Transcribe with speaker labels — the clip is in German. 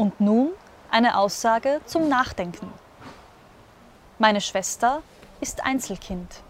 Speaker 1: Und nun eine Aussage zum Nachdenken. Meine Schwester ist Einzelkind.